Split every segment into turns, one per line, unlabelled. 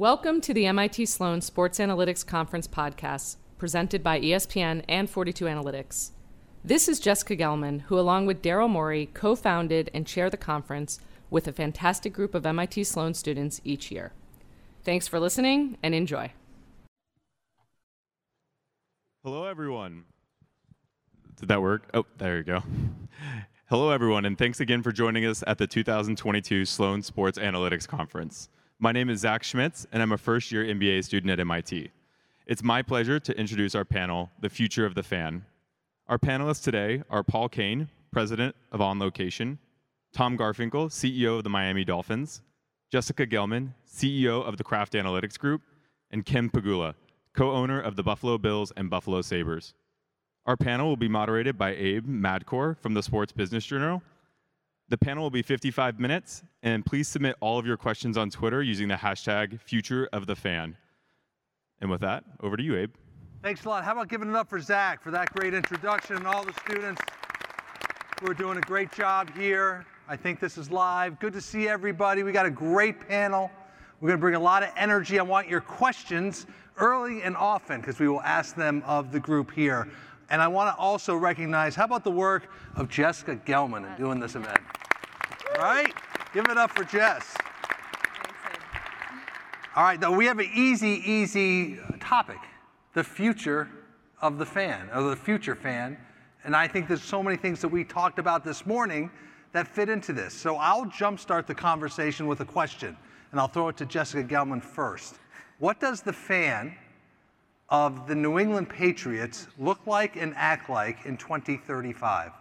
Welcome to the MIT Sloan Sports Analytics Conference podcast, presented by ESPN and 42 Analytics. This is Jessica Gelman, who, along with Daryl Morey, co founded and chair the conference with a fantastic group of MIT Sloan students each year. Thanks for listening and enjoy.
Hello, everyone. Did that work? Oh, there you go. Hello, everyone, and thanks again for joining us at the 2022 Sloan Sports Analytics Conference. My name is Zach Schmitz, and I'm a first year MBA student at MIT. It's my pleasure to introduce our panel, The Future of the Fan. Our panelists today are Paul Caine, President of On Location, Tom Garfinkel, CEO of the Miami Dolphins, Jessica Gelman, CEO of the Kraft Analytics Group, and Kim Pegula, co owner of the Buffalo Bills and Buffalo Sabres. Our panel will be moderated by Abe Madkour from the Sports Business Journal the panel will be 55 minutes, and please submit all of your questions on Twitter using the hashtag Future of the Fan. And with that, over to you, Abe.
Thanks a lot. How about giving it up for Zach for that great introduction and all the students who are doing a great job here. I think this is live. Good to see everybody. We got a great panel. We're going to bring a lot of energy. I want your questions early and often because we will ask them of the group here. And I want to also recognize how about the work of Jessica Gelman in doing this event? Right? Give it up for Jess. All right, now we have an easy, easy topic the future of the fan, or the future fan. And I think there's so many things that we talked about this morning that fit into this. So I'll jumpstart the conversation with a question, and I'll throw it to Jessica Gelman first. What does the fan of the New England Patriots look like and act like in 2035?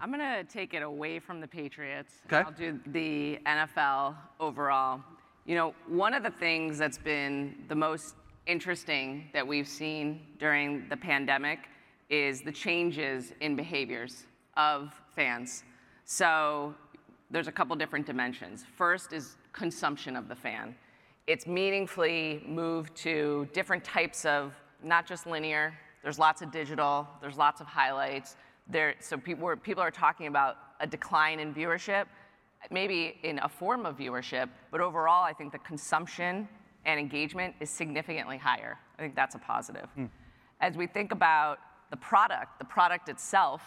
I'm going to take it away from the Patriots.
Okay.
I'll do the NFL overall. You know, one of the things that's been the most interesting that we've seen during the pandemic is the changes in behaviors of fans. So there's a couple different dimensions. First is consumption of the fan. It's meaningfully moved to different types of not just linear, there's lots of digital, there's lots of highlights, there, so people, people are talking about a decline in viewership, maybe in a form of viewership, but overall, I think the consumption and engagement is significantly higher. I think that's a positive. Mm. As we think about the product, the product itself,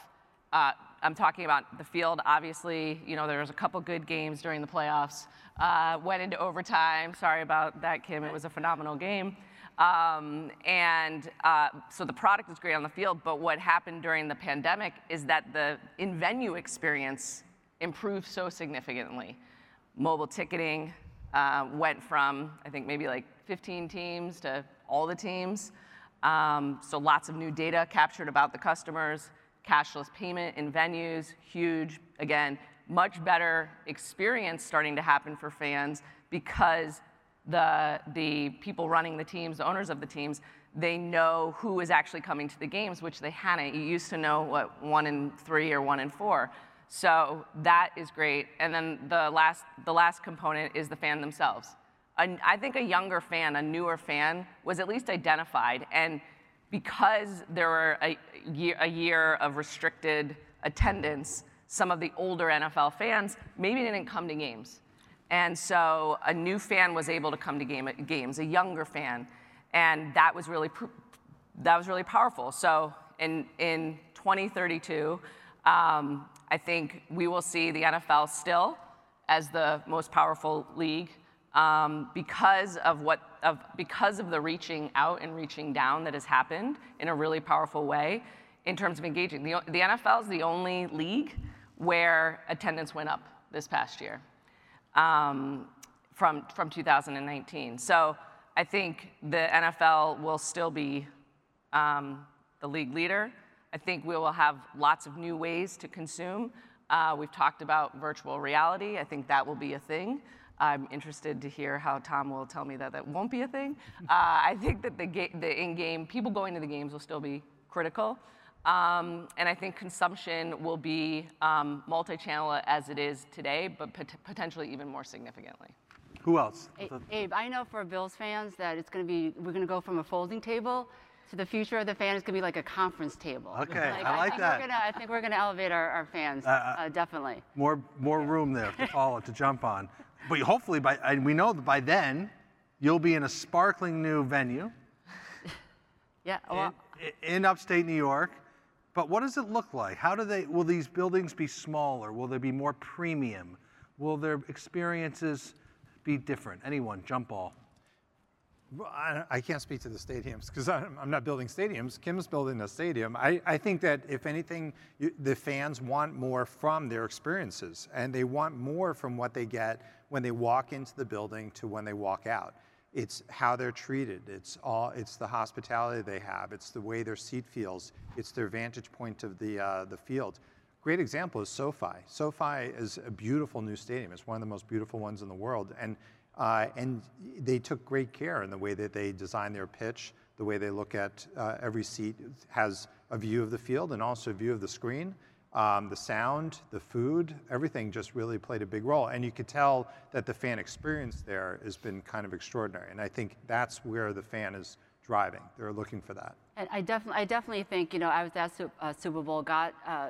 uh, I'm talking about the field. Obviously, you know there was a couple good games during the playoffs. Uh, went into overtime. Sorry about that, Kim. It was a phenomenal game. Um, and uh, so the product is great on the field, but what happened during the pandemic is that the in venue experience improved so significantly. Mobile ticketing uh, went from, I think, maybe like 15 teams to all the teams. Um, so lots of new data captured about the customers, cashless payment in venues, huge. Again, much better experience starting to happen for fans because the, the people running the teams, the owners of the teams, they know who is actually coming to the games, which they hadn't. You used to know what one in three or one in four. So that is great. And then the last, the last component is the fan themselves. And I think a younger fan, a newer fan, was at least identified. And because there were a year, a year of restricted attendance, some of the older NFL fans maybe didn't come to games. And so a new fan was able to come to game, games, a younger fan, and that was really that was really powerful. So in in 2032, um, I think we will see the NFL still as the most powerful league um, because of what of because of the reaching out and reaching down that has happened in a really powerful way in terms of engaging. The, the NFL is the only league where attendance went up this past year um, from, from 2019. So I think the NFL will still be um, the league leader. I think we will have lots of new ways to consume. Uh, we've talked about virtual reality. I think that will be a thing. I'm interested to hear how Tom will tell me that that won't be a thing. Uh, I think that the, ga- the in-game, people going to the games will still be critical. Um, and I think consumption will be um, multi-channel as it is today, but pot- potentially even more significantly.
Who else?
Abe, I know for Bills fans that it's going to be, we're going to go from a folding table to the future of the fan is going to be like a conference table.
Okay, like, I like I that.
Gonna, I think we're going to elevate our, our fans, uh, uh, uh, definitely.
More, more room there to follow, to jump on. But hopefully, by, we know that by then, You'll be in a sparkling new venue
Yeah, well,
in, in upstate New York. But what does it look like? How do they, will these buildings be smaller? Will they be more premium? Will their experiences be different? Anyone, jump ball.
I can't speak to the stadiums because I'm, I'm not building stadiums. Kim's building a stadium. I, I think that if anything, you, the fans want more from their experiences, and they want more from what they get when they walk into the building to when they walk out. It's how they're treated. It's all. It's the hospitality they have. It's the way their seat feels. It's their vantage point of the uh, the field. Great example is SoFi. SoFi is a beautiful new stadium. It's one of the most beautiful ones in the world, and uh, and they took great care in the way that they design their pitch, the way they look at uh, every seat has a view of the field and also a view of the screen. Um, the sound, the food, everything just really played a big role. And you could tell that the fan experience there has been kind of extraordinary. And I think that's where the fan is driving. They're looking for that.
And I definitely, I definitely think, you know, I was at uh, Super Bowl, got, uh,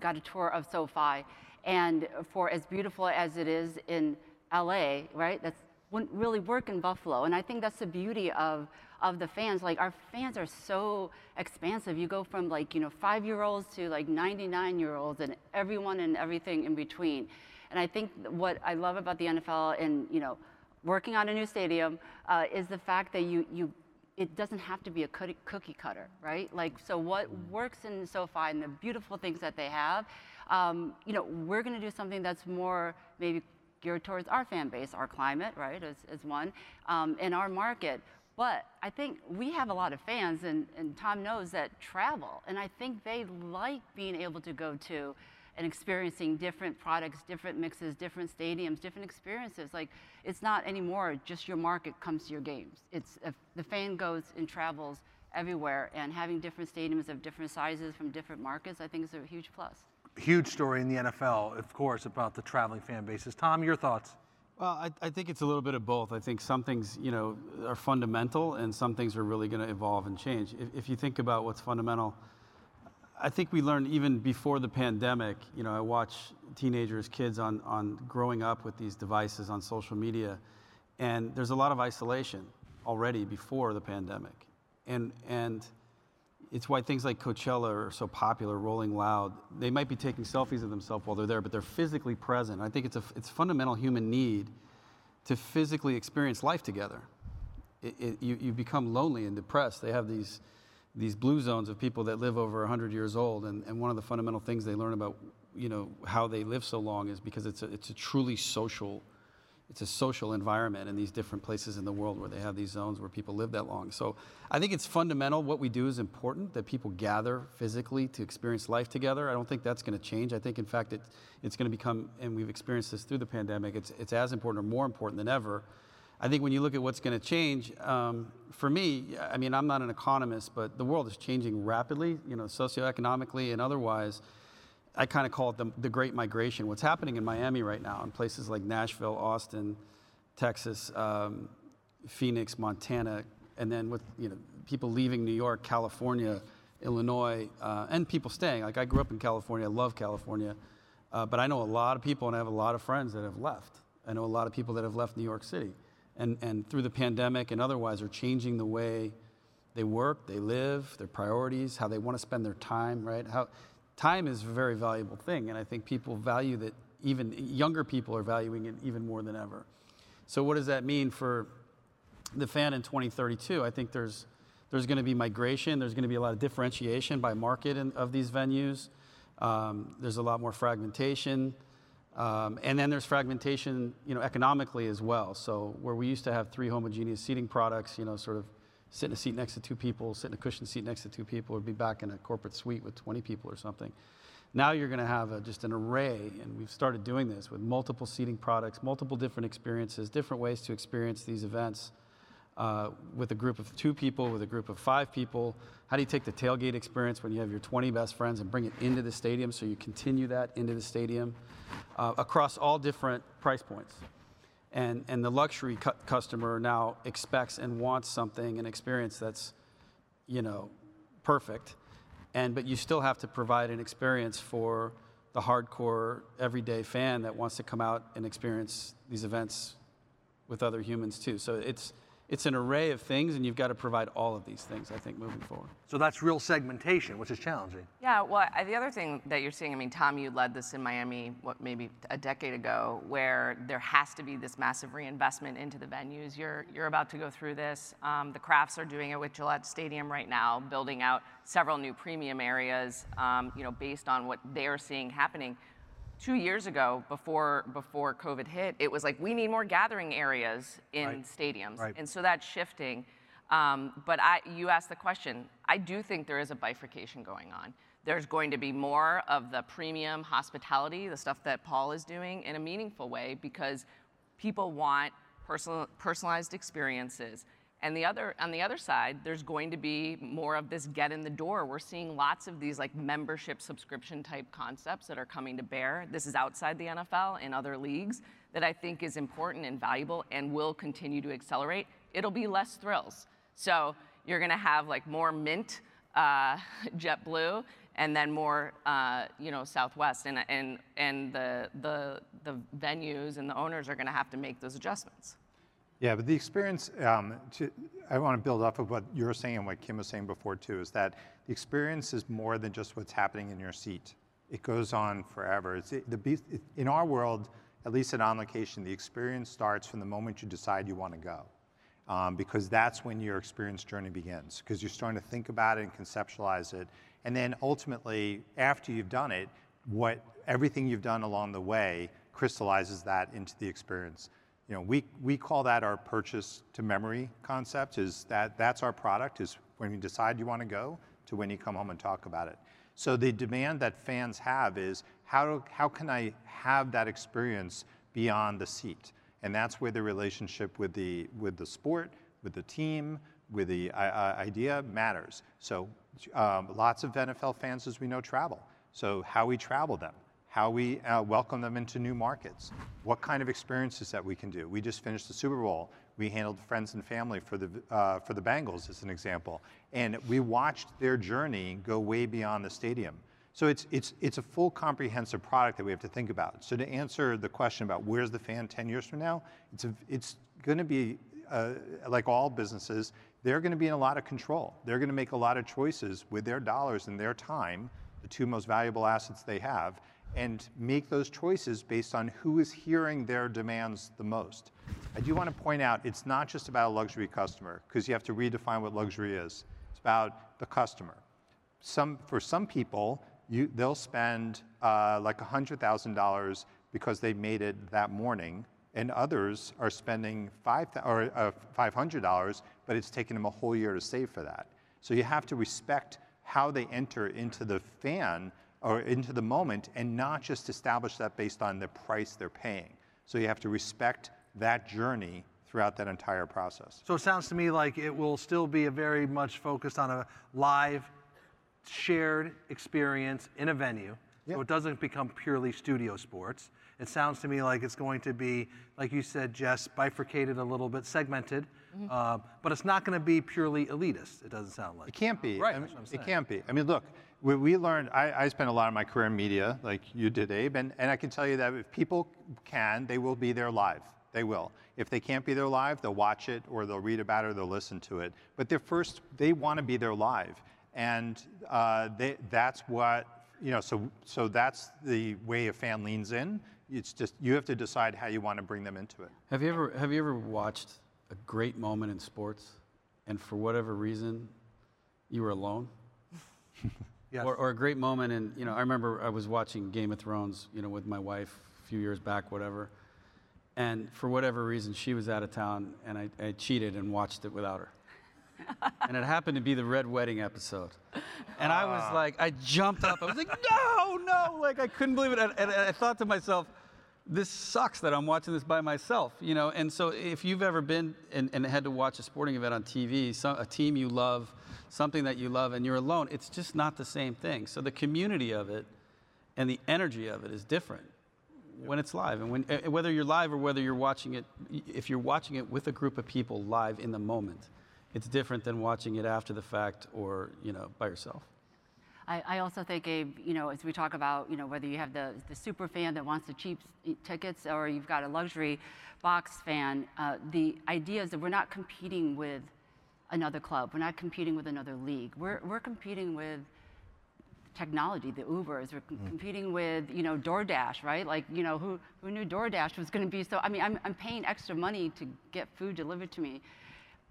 got a tour of SoFi, and for as beautiful as it is in LA, right? that wouldn't really work in Buffalo. And I think that's the beauty of, of the fans. Like our fans are so expansive. You go from like, you know, five year olds to like 99 year olds and everyone and everything in between. And I think what I love about the NFL and, you know, working on a new stadium uh, is the fact that you, you it doesn't have to be a cookie cutter, right? Like, so what works in SoFi and the beautiful things that they have, um, you know, we're going to do something that's more maybe geared towards our fan base, our climate, right, is, is one, um, in our market. But I think we have a lot of fans, and, and Tom knows that travel, and I think they like being able to go to and experiencing different products, different mixes, different stadiums, different experiences. Like it's not anymore just your market comes to your games. It's if the fan goes and travels everywhere, and having different stadiums of different sizes from different markets, I think is a huge plus
huge story in the NFL, of course, about the traveling fan bases. Tom, your thoughts?
Well, I, I, think it's a little bit of both. I think some things, you know, are fundamental, and some things are really going to evolve and change. If, if, you think about what's fundamental, I think we learned even before the pandemic. You know, I watch teenagers, kids on on growing up with these devices on social media, and there's a lot of isolation already before the pandemic, and and it's why things like Coachella are so popular, Rolling Loud. They might be taking selfies of themselves while they're there, but they're physically present. I think it's a it's fundamental human need to physically experience life together. It, it, you, you become lonely and depressed. They have these these blue zones of people that live over 100 years old, and, and one of the fundamental things they learn about you know how they live so long is because it's a, it's a truly social it's a social environment in these different places in the world where they have these zones where people live that long. So I think it's fundamental. What we do is important that people gather physically to experience life together. I don't think that's going to change. I think, in fact, it, it's going to become, and we've experienced this through the pandemic, it's, it's as important or more important than ever. I think when you look at what's going to change, um, for me, I mean, I'm not an economist, but the world is changing rapidly, you know, socioeconomically and otherwise. I kind of call it the, the great migration. What's happening in Miami right now, in places like Nashville, Austin, Texas, um, Phoenix, Montana, and then with you know people leaving New York, California, Illinois, uh, and people staying. Like I grew up in California, I love California, uh, but I know a lot of people and I have a lot of friends that have left. I know a lot of people that have left New York City, and and through the pandemic and otherwise are changing the way they work, they live, their priorities, how they want to spend their time. Right? How time is a very valuable thing, and I think people value that. Even younger people are valuing it even more than ever. So, what does that mean for the fan in 2032? I think there's there's going to be migration. There's going to be a lot of differentiation by market in, of these venues. Um, there's a lot more fragmentation. Um, and then there's fragmentation, you know, economically as well. So where we used to have three homogeneous seating products, you know, sort of sit in a seat next to two people, sit in a cushion seat next to two people, or be back in a corporate suite with 20 people or something. Now you're going to have a, just an array, and we've started doing this with multiple seating products, multiple different experiences, different ways to experience these events uh, with a group of two people, with a group of five people. How do you take the tailgate experience when you have your 20 best friends and bring it into the stadium so you continue that into the stadium uh, across all different price points? And, and the luxury cu- customer now expects and wants something, an experience that's, you know, perfect. And, but you still have to provide an experience for the hardcore everyday fan that wants to come out and experience these events with other humans too. So it's, it's an array of things, and you've got to provide all of these things, I think, moving forward.
So that's real segmentation, which is challenging.
Yeah, well, I- the other thing that you're seeing, I mean, Tom, you led this in Miami, what, maybe a decade ago, where there has to be this massive reinvestment into the venues. You're, you're about to go through this. Um, the Krafts are doing it with Gillette Stadium right now, building out several new premium areas, um, you know, based on what they're seeing happening. Two years ago, before, before COVID hit, it was like, we need more gathering areas in
Right.
stadiums.
Right.
And so that's shifting. Um, but I, you asked the question. I do think there is a bifurcation going on. There's going to be more of the premium hospitality, the stuff that Paul is doing, in a meaningful way because people want personal, personalized experiences. And the other, on the other side, there's going to be more of this get in the door. We're seeing lots of these like membership subscription type concepts that are coming to bear. This is outside the NFL and other leagues that I think is important and valuable and will continue to accelerate. It'll be less thrills. So you're going to have like more Mint, uh, JetBlue, and then more, uh, you know, Southwest, and and and the the the venues and the owners are going to have to make those adjustments.
Yeah, but the experience, um, to, I want to build off of what you were saying and what Kim was saying before too, is that the experience is more than just what's happening in your seat. It goes on forever. It's the it, in our world, at least at On Location, the experience starts from the moment you decide you want to go. Um, because that's when your experience journey begins, because you're starting to think about it and conceptualize it. And then ultimately, after you've done it, what everything you've done along the way crystallizes that into the experience you know, we, we call that our purchase to memory concept is that that's our product is when you decide you want to go to when you come home and talk about it. So the demand that fans have is how, how can I have that experience beyond the seat? And that's where the relationship with the, with the sport, with the team, with the uh, idea matters. So um, lots of NFL fans, as we know, travel. So how we travel them how we uh, welcome them into new markets, what kind of experiences that we can do. We just finished the Super Bowl. We handled friends and family for the, uh, for the Bengals, as an example. And we watched their journey go way beyond the stadium. So it's, it's, it's a full comprehensive product that we have to think about. So to answer the question about where's the fan 10 years from now, it's, it's going to be, uh, like all businesses, they're going to be in a lot of control. They're going to make a lot of choices with their dollars and their time, the two most valuable assets they have, and make those choices based on who is hearing their demands the most. I do want to point out it's not just about a luxury customer because you have to redefine what luxury is. It's about the customer. Some, for some people, you, they'll spend uh, like $100,000 because they made it that morning, and others are spending five, or, uh, $500, but it's taken them a whole year to save for that. So you have to respect how they enter into the fan or into the moment and not just establish that based on the price they're paying. So you have to respect that journey throughout that entire process.
So it sounds to me like it will still be a very much focused on a live, shared experience in a venue. So it doesn't become purely studio sports. It sounds to me like it's going to be, like you said, Jess, bifurcated a little bit, segmented, uh, but it's not going to be purely elitist. It doesn't sound like.
It can't be.
Right,
I mean,
that's what I'm
it can't be. I mean, look, we, we learned, I, I spent a lot of my career in media, like you did, Abe, and, and I can tell you that if people can, they will be there live. They will. If they can't be there live, they'll watch it or they'll read about it or they'll listen to it. But they're first, they want to be there live. And uh, they, that's what, you know, so, so that's the way a fan leans in. It's just, you have to decide how you want to bring them into it.
Have you ever have you ever watched a great moment in sports, and for whatever reason, you were alone?
Yes.
Or, or a great moment and you know I remember I was watching Game of Thrones you know with my wife a few years back whatever, and for whatever reason she was out of town and I, I cheated and watched it without her. and it happened to be the red wedding episode. And I was ah. like, I jumped up. I was like, no, no, like I couldn't believe it. And, and I thought to myself, this sucks that I'm watching this by myself, you know. And so, if you've ever been and, and had to watch a sporting event on TV, some, a team you love, something that you love, and you're alone, it's just not the same thing. So the community of it and the energy of it is different when it's live. And when, eh, whether you're live or whether you're watching it, if you're watching it with a group of people live in the moment, it's different than watching it after the fact or you know by yourself.
I, I also think, Abe, you know, as we talk about, you know, whether you have the, the super fan that wants the cheap tickets or you've got a luxury box fan, uh, the idea is that we're not competing with another club. We're not competing with another league. We're, we're competing with technology, the Ubers. We're com- competing with, you know, DoorDash, right? Like, you know, who, who knew DoorDash was going to be so? I mean, I'm, I'm paying extra money to get food delivered to me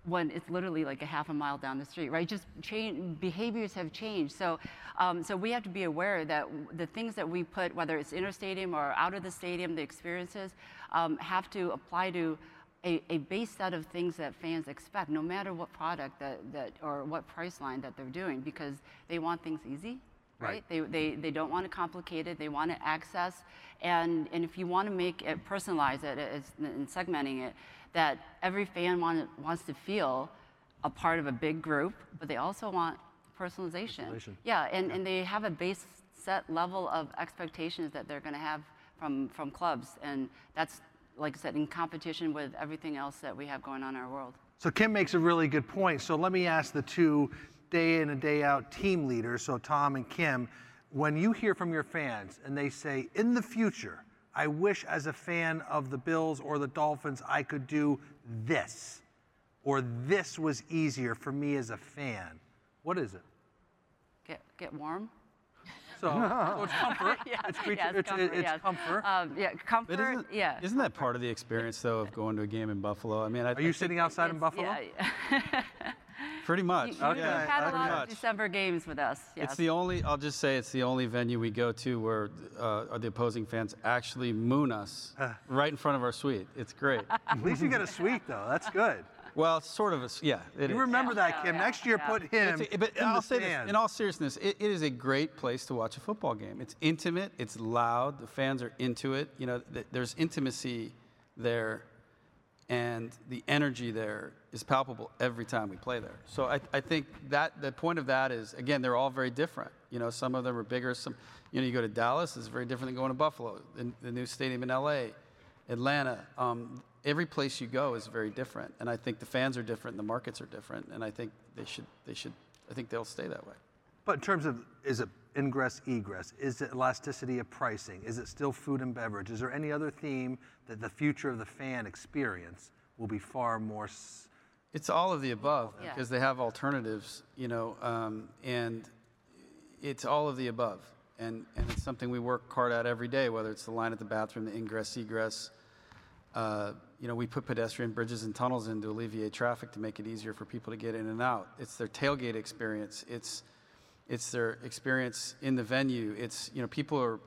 when it's literally like a half a mile down the street, right? Just change, behaviors have changed. So, um, so we have to be aware that the things that we put, whether it's inner stadium or out of the stadium, the experiences, um, have to apply to a, a base set of things that fans expect, no matter what product that, that or what price line that they're doing, because they want things easy, right? They, they, they don't want it complicated. They want to access, and, and if you want to make it personalize it and segmenting it, that every fan want, wants to feel a part of a big group, but they also want personalization. Yeah, and, and they have a base set level of expectations that they're going to have from, from clubs, and that's like I said, in competition with everything else that we have going on in our world.
So Kim makes a really good point. So let me ask the two day in and day out team leaders, so Tom and Kim, when you hear from your fans and they say, in the future, I wish as a fan of the Bills or the Dolphins I could do this, or this was easier for me as a fan, what is it?
Get, get warm.
So, so it's comfort.
Yeah,
it's, creature,
yeah,
it's,
comfort,
it's
yes.
comfort.
Um, yeah, comfort.
But isn't,
yeah.
isn't that part of the experience, though, of going to a game in Buffalo? I mean, I
Are you sitting outside in Buffalo?
Yeah.
pretty much.
You,
Okay.
You've had a
pretty
lot
much.
of December games with us. Yes.
It's the only, I'll just say it's the only venue we go to where uh, the opposing fans actually moon us right in front of our suite. It's great.
At least you get a suite, though. That's good.
Well, it's sort of A, yeah, it
You
is.
remember that, Kim.
yeah,
Next year,
yeah.
put him
a- but
in
I'll
the
say this, in all seriousness, it, it is a great place to watch a football game. It's intimate, it's loud, the fans are into it. You know, th- there's intimacy there, and the energy there is palpable every time we play there. So I, I think that the point of that is, again, they're all very different. You know, some of them are bigger. Some, you know, you go to Dallas, it's very different than going to Buffalo. The, the new stadium in L.A., Atlanta. Um, every place you go is very different, and I think the fans are different, and the markets are different, and I think they should, they should, I think they'll stay that way.
But in terms of, is it ingress, egress? Is it elasticity of pricing? Is it still food and beverage? Is there any other theme that the future of the fan experience will be far more? s-
It's all of the above
Yeah.
because they have alternatives, you know, um, and it's all of the above. And, and it's something we work hard at every day, whether it's the line at the bathroom, the ingress, egress. Uh, you know, we put pedestrian bridges and tunnels in to alleviate traffic to make it easier for people to get in and out. It's their tailgate experience. It's it's their experience in the venue. It's you know, people are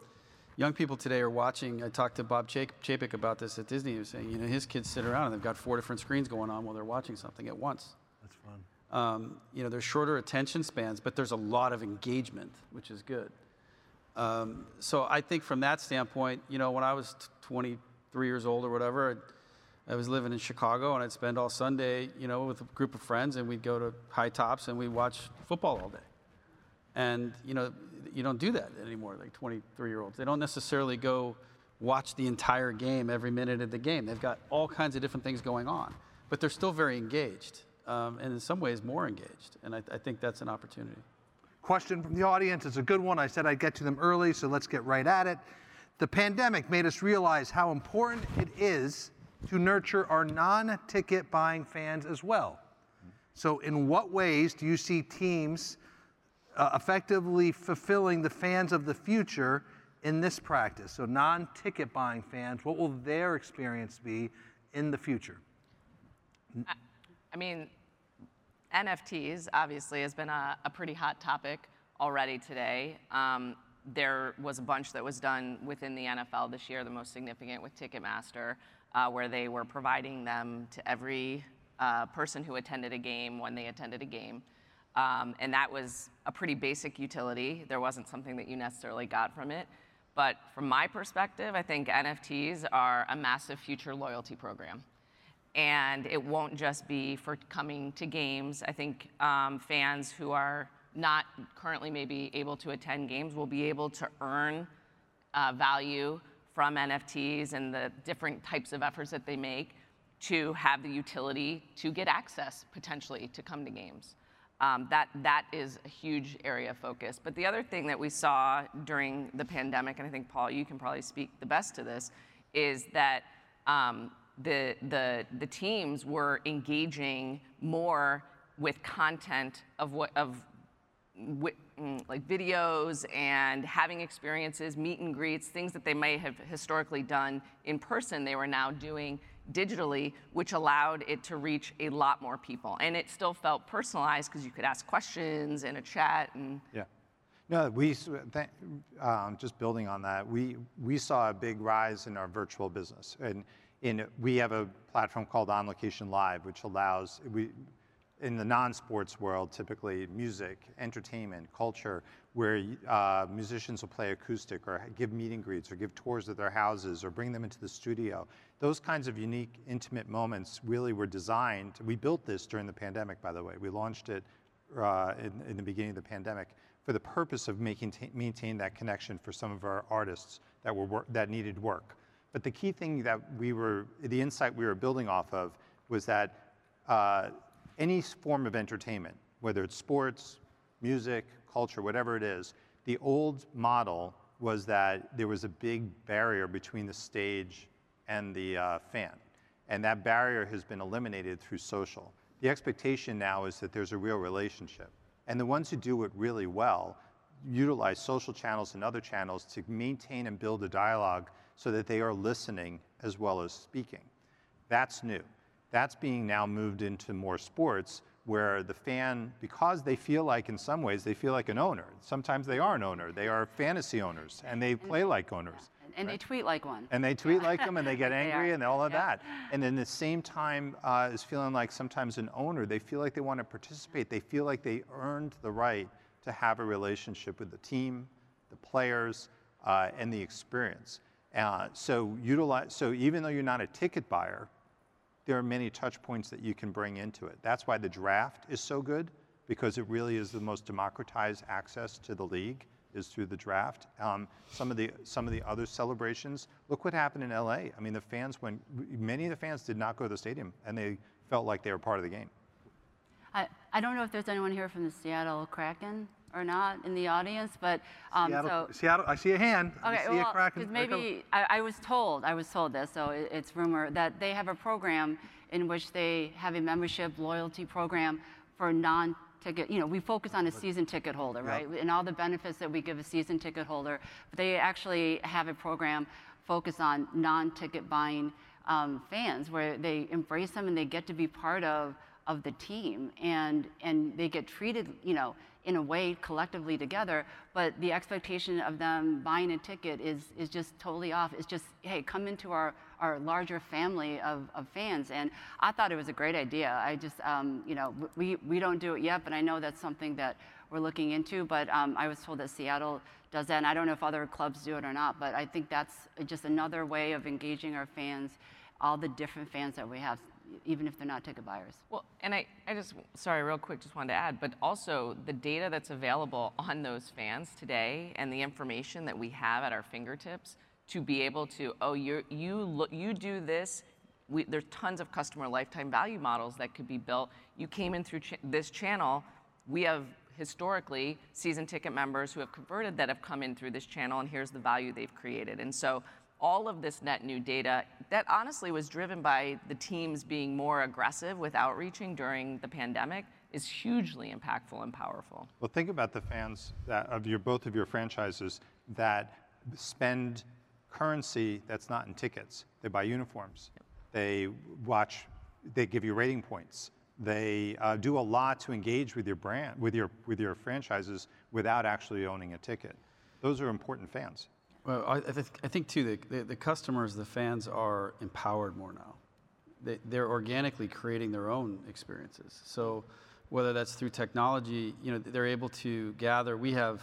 young people today are watching. I talked to Bob Chapek about this at Disney. He was saying, you know, his kids sit around and they've got four different screens going on while they're watching something at once.
That's fun.
Um, you know, there's shorter attention spans, but there's a lot of engagement, which is good. Um, so I think from that standpoint, you know, when I was 20, three years old or whatever. I, was living in Chicago, and I'd spend all Sunday, you know, with a group of friends, and we'd go to high tops and we'd watch football all day. And you know, you don't do that anymore. Like 23-year-olds, they don't necessarily go watch the entire game every minute of the game. They've got all kinds of different things going on, but they're still very engaged, um, and in some ways more engaged. And I, I think that's an opportunity.
Question from the audience. It's a good one. I said I'd get to them early, so let's get right at it. The pandemic made us realize how important it is to nurture our non ticket buying fans as well. So, in what ways do you see teams uh, effectively fulfilling the fans of the future in this practice? So, non ticket buying fans, what will their experience be in the future?
I mean, NFTs obviously has been a, a pretty hot topic already today. Um, there was a bunch that was done within the NFL this year, the most significant with Ticketmaster, uh, where they were providing them to every uh, person who attended a game when they attended a game. Um, and that was a pretty basic utility. There wasn't something that you necessarily got from it. But from my perspective, I think NFTs are a massive future loyalty program and it won't just be for coming to games. I think um, fans who are not currently maybe able to attend games will be able to earn uh, value from NFTs and the different types of efforts that they make to have the utility to get access potentially to come to games. Um, that, that is a huge area of focus. But the other thing that we saw during the pandemic, and I think, Paul, you can probably speak the best to this, is that um, the, the, the teams were engaging more with content of what of like videos and having experiences, meet and greets, things that they may have historically done in person, they were now doing digitally, which allowed it to reach a lot more people. And it still felt personalized because you could ask questions in a chat and
Yeah. No, we, um, just building on that, we, we saw a big rise in our virtual business. And in, we have a platform called On Location Live, which allows, we, in the non-sports world, typically music, entertainment, culture, where uh, musicians will play acoustic or give meet and greets or give tours of their houses or bring them into the studio. Those kinds of unique, intimate moments really were designed. We built this during the pandemic, by the way. We launched it uh, in, in the beginning of the pandemic for the purpose of making maintain that connection for some of our artists that were that needed work. But the key thing that we were, the insight we were building off of, was that uh, any form of entertainment, whether it's sports, music, culture, whatever it is, the old model was that there was a big barrier between the stage and the uh, fan. And that barrier has been eliminated through social. The expectation now is that there's a real relationship. And the ones who do it really well utilize social channels and other channels to maintain and build a dialogue so that they are listening as well as speaking. That's new. That's being now moved into more sports where the fan, because they feel like in some ways they feel like an owner. Sometimes they are an owner. They are fantasy owners and they play like owners.
And they tweet like one.
And they tweet like them and they get angry
are.
and all of
Yeah.
that. And in the same time uh, is feeling like sometimes an owner, they feel like they want to participate. They feel like they earned the right to have a relationship with the team, the players, uh, and the experience. Uh, so utilize, so even though you're not a ticket buyer, there are many touch points that you can bring into it. That's why the draft is so good because it really is the most democratized access to the league is through the draft. Um, some of the some of the other celebrations. Look what happened in LA. I mean, the fans went. Many of the fans did not go to the stadium, and they felt like they were part of the game.
I, I don't know if there's anyone here from the Seattle Kraken or not in the audience, but um,
Seattle,
so.
Seattle, I see a hand. I
Okay,
see
well,
Kraken.
'cause
There it goes.
maybe I, I was told, I was told this, so it, it's rumor that they have a program in which they have a membership loyalty program for non-ticket. You know, we focus on a season ticket holder, right, and all the benefits that we give a season ticket holder. But they actually have a program focused on non-ticket buying um, fans, where they embrace them and they get to be part of of the team, and and they get treated, you know in a way collectively together, but the expectation of them buying a ticket is, is just totally off. It's just, hey, come into our, our larger family of, of fans. And I thought it was a great idea. I just, um, you know, we, we don't do it yet, but I know that's something that we're looking into. But um, I was told that Seattle does that, and I don't know if other clubs do it or not, but I think that's just another way of engaging our fans, all the different fans that we have, even if they're not ticket buyers.
Well, and I, I just, sorry, real quick, just wanted to add, but also the data that's available on those fans today and the information that we have at our fingertips to be able to, oh, you you look, you do this. We, there's tons of customer lifetime value models that could be built. You came in through ch- this channel. We have historically season ticket members who have converted that have come in through this channel, and here's the value they've created. And so all of this net new data that honestly was driven by the teams being more aggressive with outreaching during the pandemic is hugely impactful and powerful.
Well, think about the fans that of your both of your franchises that spend currency that's not in tickets. They buy uniforms. They watch. They give you rating points. They uh, do a lot to engage with your brand, with your with your franchises, without actually owning a ticket. Those are important fans.
Well, I, th- I think too, the, the, the customers, the fans are empowered more now. They, they're organically creating their own experiences. So whether that's through technology, you know, they're able to gather. We have,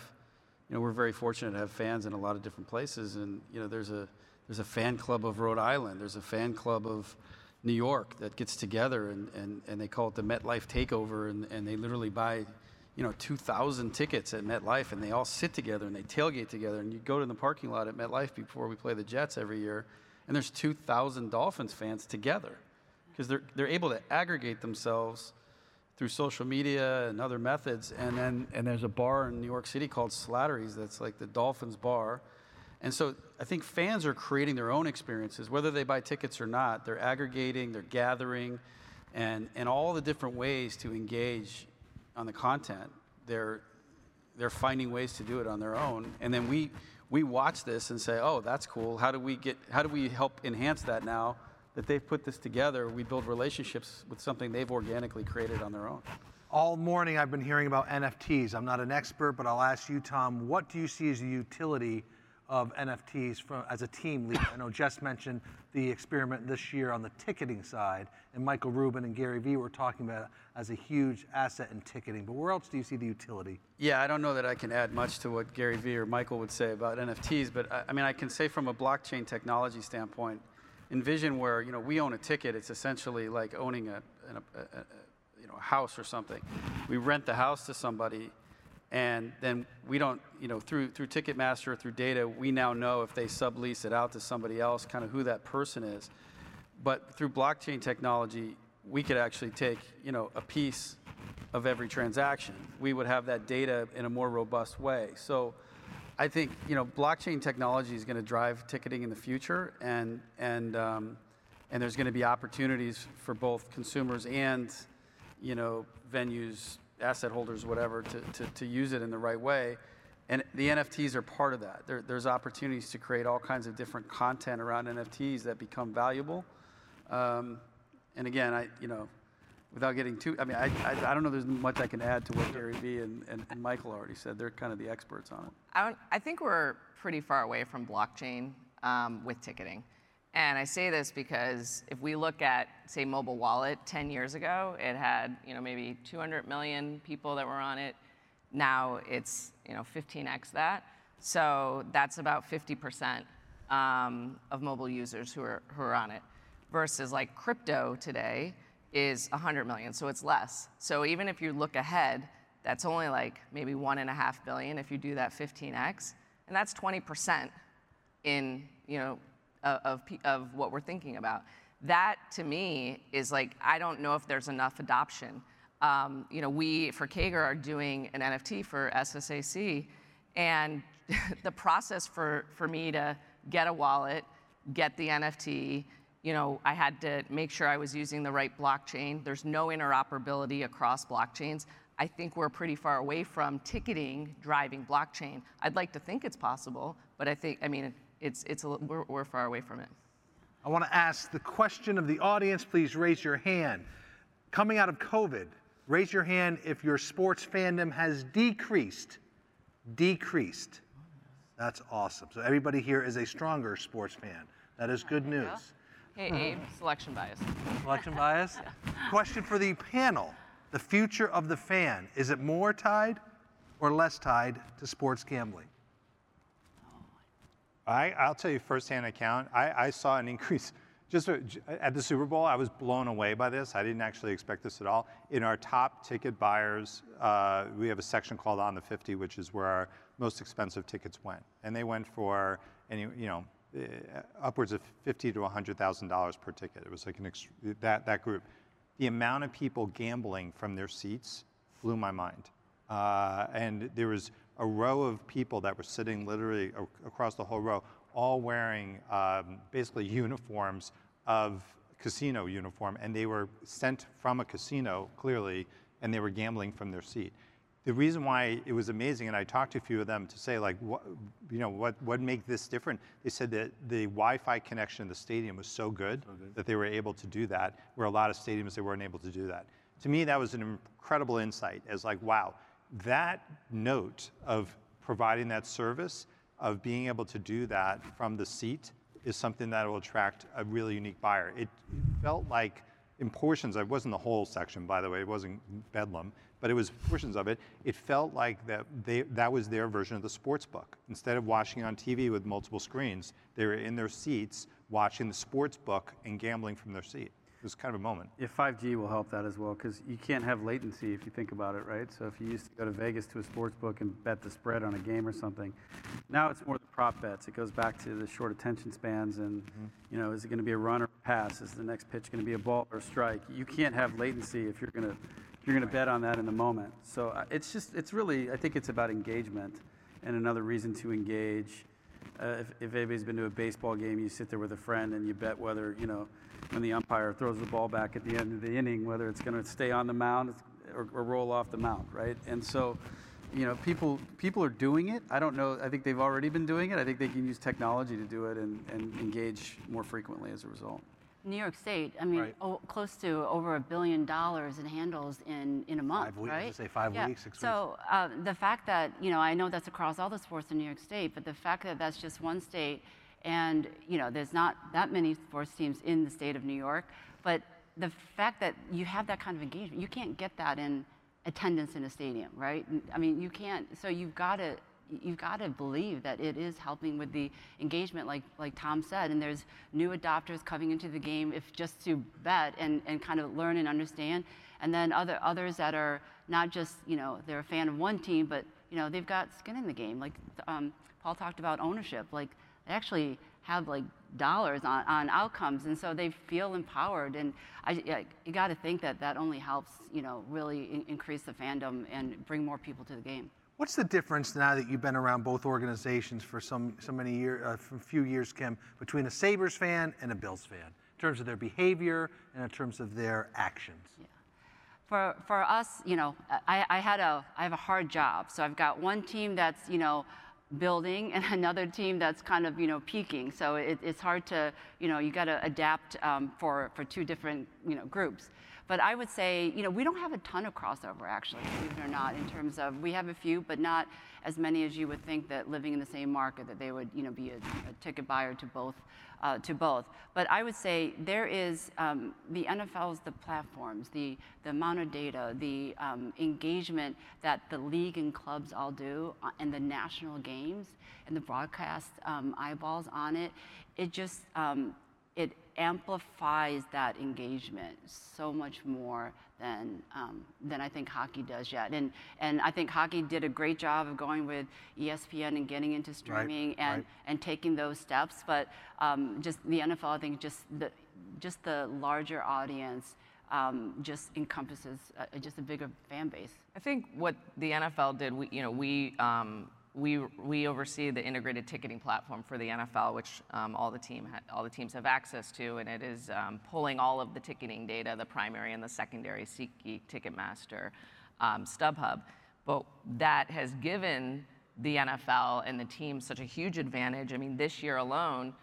you know, we're very fortunate to have fans in a lot of different places. And, you know, there's a, there's a fan club of Rhode Island. There's a fan club of New York that gets together and, and, and they call it the MetLife Takeover. And, and they literally buy you know, 2,000 tickets at MetLife, and they all sit together and they tailgate together. And you go to the parking lot at MetLife before we play the Jets every year, and there's 2,000 Dolphins fans together because they're, they're able to aggregate themselves through social media and other methods. And then and there's a bar in New York City called Slattery's that's like the Dolphins bar. And so I think fans are creating their own experiences, whether they buy tickets or not. They're aggregating, they're gathering, and, and all the different ways to engage on the content. They're, they're finding ways to do it on their own. And then we, we watch this and say, oh, that's cool. How do we get, how do we help enhance that now that they've put this together? We build relationships with something they've organically created on their own.
All morning I've been hearing about NFTs. I'm not an expert, but I'll ask you, Tom, what do you see as the utility of NFTs from, as a team lead? I know Jess mentioned the experiment this year on the ticketing side, and Michael Rubin and Gary Vee were talking about it as a huge asset in ticketing. But where else do you see the utility?
Yeah, I don't know that I can add much to what Gary Vee or Michael would say about NFTs, but I, I mean, I can say from a blockchain technology standpoint, envision where you know we own a ticket. It's essentially like owning a, a, a, a you know a house or something. We rent the house to somebody, and then we don't you know through through Ticketmaster or through data we now know if they sublease it out to somebody else, kind of who that person is. But through blockchain technology, we could actually take you know a piece of every transaction. We would have that data in a more robust way. So. I think you know blockchain technology is going to drive ticketing in the future, and and um, and there's going to be opportunities for both consumers and you know venues, asset holders, whatever, to, to, to use it in the right way. And the NFTs are part of that. There, there's opportunities to create all kinds of different content around NFTs that become valuable. Um, and again, I you know without getting too, I mean, I, I, I, don't know there's much I can add to what Gary Vee and, and, and Michael already said. They're kind of the experts on it.
I, I think we're pretty far away from blockchain um, with ticketing. And I say this because if we look at, say, mobile wallet 10 years ago, it had, you know, maybe 200 million people that were on it. Now it's, you know, 15x that. So that's about 50% um, of mobile users who are, who are on it. Versus like crypto today, is 100 million, so it's less. So even if you look ahead, that's only like maybe one and a half billion if you do that 15x, and that's 20% in you know of, of what we're thinking about. That to me is like I don't know if there's enough adoption. Um, you know, we for KAGR are doing an NFT for SSAC, and the process for for me to get a wallet, get the NFT, you know, I had to make sure I was using the right blockchain. There's no interoperability across blockchains. I think we're pretty far away from ticketing driving blockchain. I'd like to think it's possible, but I think, I mean, it's, it's a, we're, we're far away from it.
I want to ask the question of the audience. Please raise your hand. Coming out of COVID, raise your hand if your sports fandom has decreased. Decreased. That's awesome. So everybody here is a stronger sports fan. That is good news.
Hey, Abe, selection bias.
Selection bias? Question for the panel. The future of the fan, is it more tied or less tied to sports gambling?
I, I'll tell you firsthand account. I, I saw an increase just at the Super Bowl. I was blown away by this. I didn't actually expect this at all. In our top ticket buyers, uh, we have a section called On the 50, which is where our most expensive tickets went, and they went for any you know uh, upwards of fifty to hundred thousand dollars per ticket. It was like an that that group. The amount of people gambling from their seats blew my mind, uh, and there was a row of people that were sitting literally across the whole row, all wearing um, basically uniforms of casino uniform, and they were sent from a casino clearly, and they were gambling from their seat the reason why it was amazing, and I talked to a few of them to say, like, what, you know, what what make this different? They said that the Wi-Fi connection in the stadium was so good, so good, that they were able to do that, where a lot of stadiums they weren't able to do that. To me, that was an incredible insight. As like, wow, that note of providing that service, of being able to do that from the seat, is something that will attract a really unique buyer. It felt like in portions, it wasn't the whole section, by the way, it wasn't Bedlam, but it was portions of it. It felt like that, they, that was their version of the sports book. Instead of watching on TV with multiple screens, they were in their seats watching the sports book and gambling from their seat. It was kind of a moment.
Yeah, 5G will help that as well because you can't have latency if you think about it, right? So if you used to go to Vegas to a sports book and bet the spread on a game or something, now it's more the prop bets. It goes back to the short attention spans and, mm-hmm. you know, is it going to be a run or pass? Is the next pitch going to be a ball or a strike? You can't have latency if you're going to you're going to bet on that in the moment. So uh, it's just, it's really, I think it's about engagement and another reason to engage. Uh, if, if anybody's been to a baseball game, you sit there with a friend and you bet whether, you know, when the umpire throws the ball back at the end of the inning, whether it's going to stay on the mound or, or roll off the mound, right? And so, you know, people people are doing it. I don't know. I think they've already been doing it. I think they can use technology to do it and, and engage more frequently as a result.
New York State, I mean,
Right.
oh, close to over a billion dollars in handles in, in a month,
Five weeks,
right?
say five
yeah.
weeks, six weeks.
so, uh, the fact that, you know, I know that's across all the sports in New York State, but the fact that that's just one state and, you know, there's not that many sports teams in the state of New York, but the fact that you have that kind of engagement, you can't get that in attendance in a stadium, right? I mean, you can't, so you've got to, you've got to believe that it is helping with the engagement, like, like Tom said, and there's new adopters coming into the game if just to bet and, and kind of learn and understand, and then other, others that are not just, you know, they're a fan of one team, but, you know, they've got skin in the game. Like um, Paul talked about ownership, like actually have like dollars on, on outcomes, and so they feel empowered. And I, I, you got to think that that only helps, you know, really in, increase the fandom and bring more people to the game.
What's the difference now that you've been around both organizations for some so many years, uh, for a few years, Kim, between a Sabres fan and a Bills fan, in terms of their behavior and in terms of their actions?
yeah for, for us, you know, I, I had a, I have a hard job. So I've got one team that's, you know, building and another team that's kind of, you know, peaking. So it, it's hard to, you know, you got to adapt um, for, for two different, you know, groups. But I would say, you know, we don't have a ton of crossover actually, believe it or not, in terms of, we have a few, but not as many as you would think that living in the same market that they would, you know, be a, a ticket buyer to both uh, to both. But I would say there is um, the NFL's the platforms, the the amount of data, the um, engagement that the league and clubs all do, uh, and the national games and the broadcast um, eyeballs on it. It just um, it amplifies that engagement so much more than um, than I think hockey does yet. And and I think hockey did a great job of going with ESPN and getting into streaming and
right.
and taking those steps. But um, just the NFL, I think just the just the larger audience um, just encompasses uh, just a bigger fan base.
I think what the NFL did, we, you know, we, um, we, oversee the integrated ticketing platform for the NFL, which um, all, the teams have access to, and it is um, pulling all of the ticketing data, the primary and the secondary, SeatGeek, Ticketmaster, um, StubHub. But that has given the NFL and the team such a huge advantage. I mean, this year alone,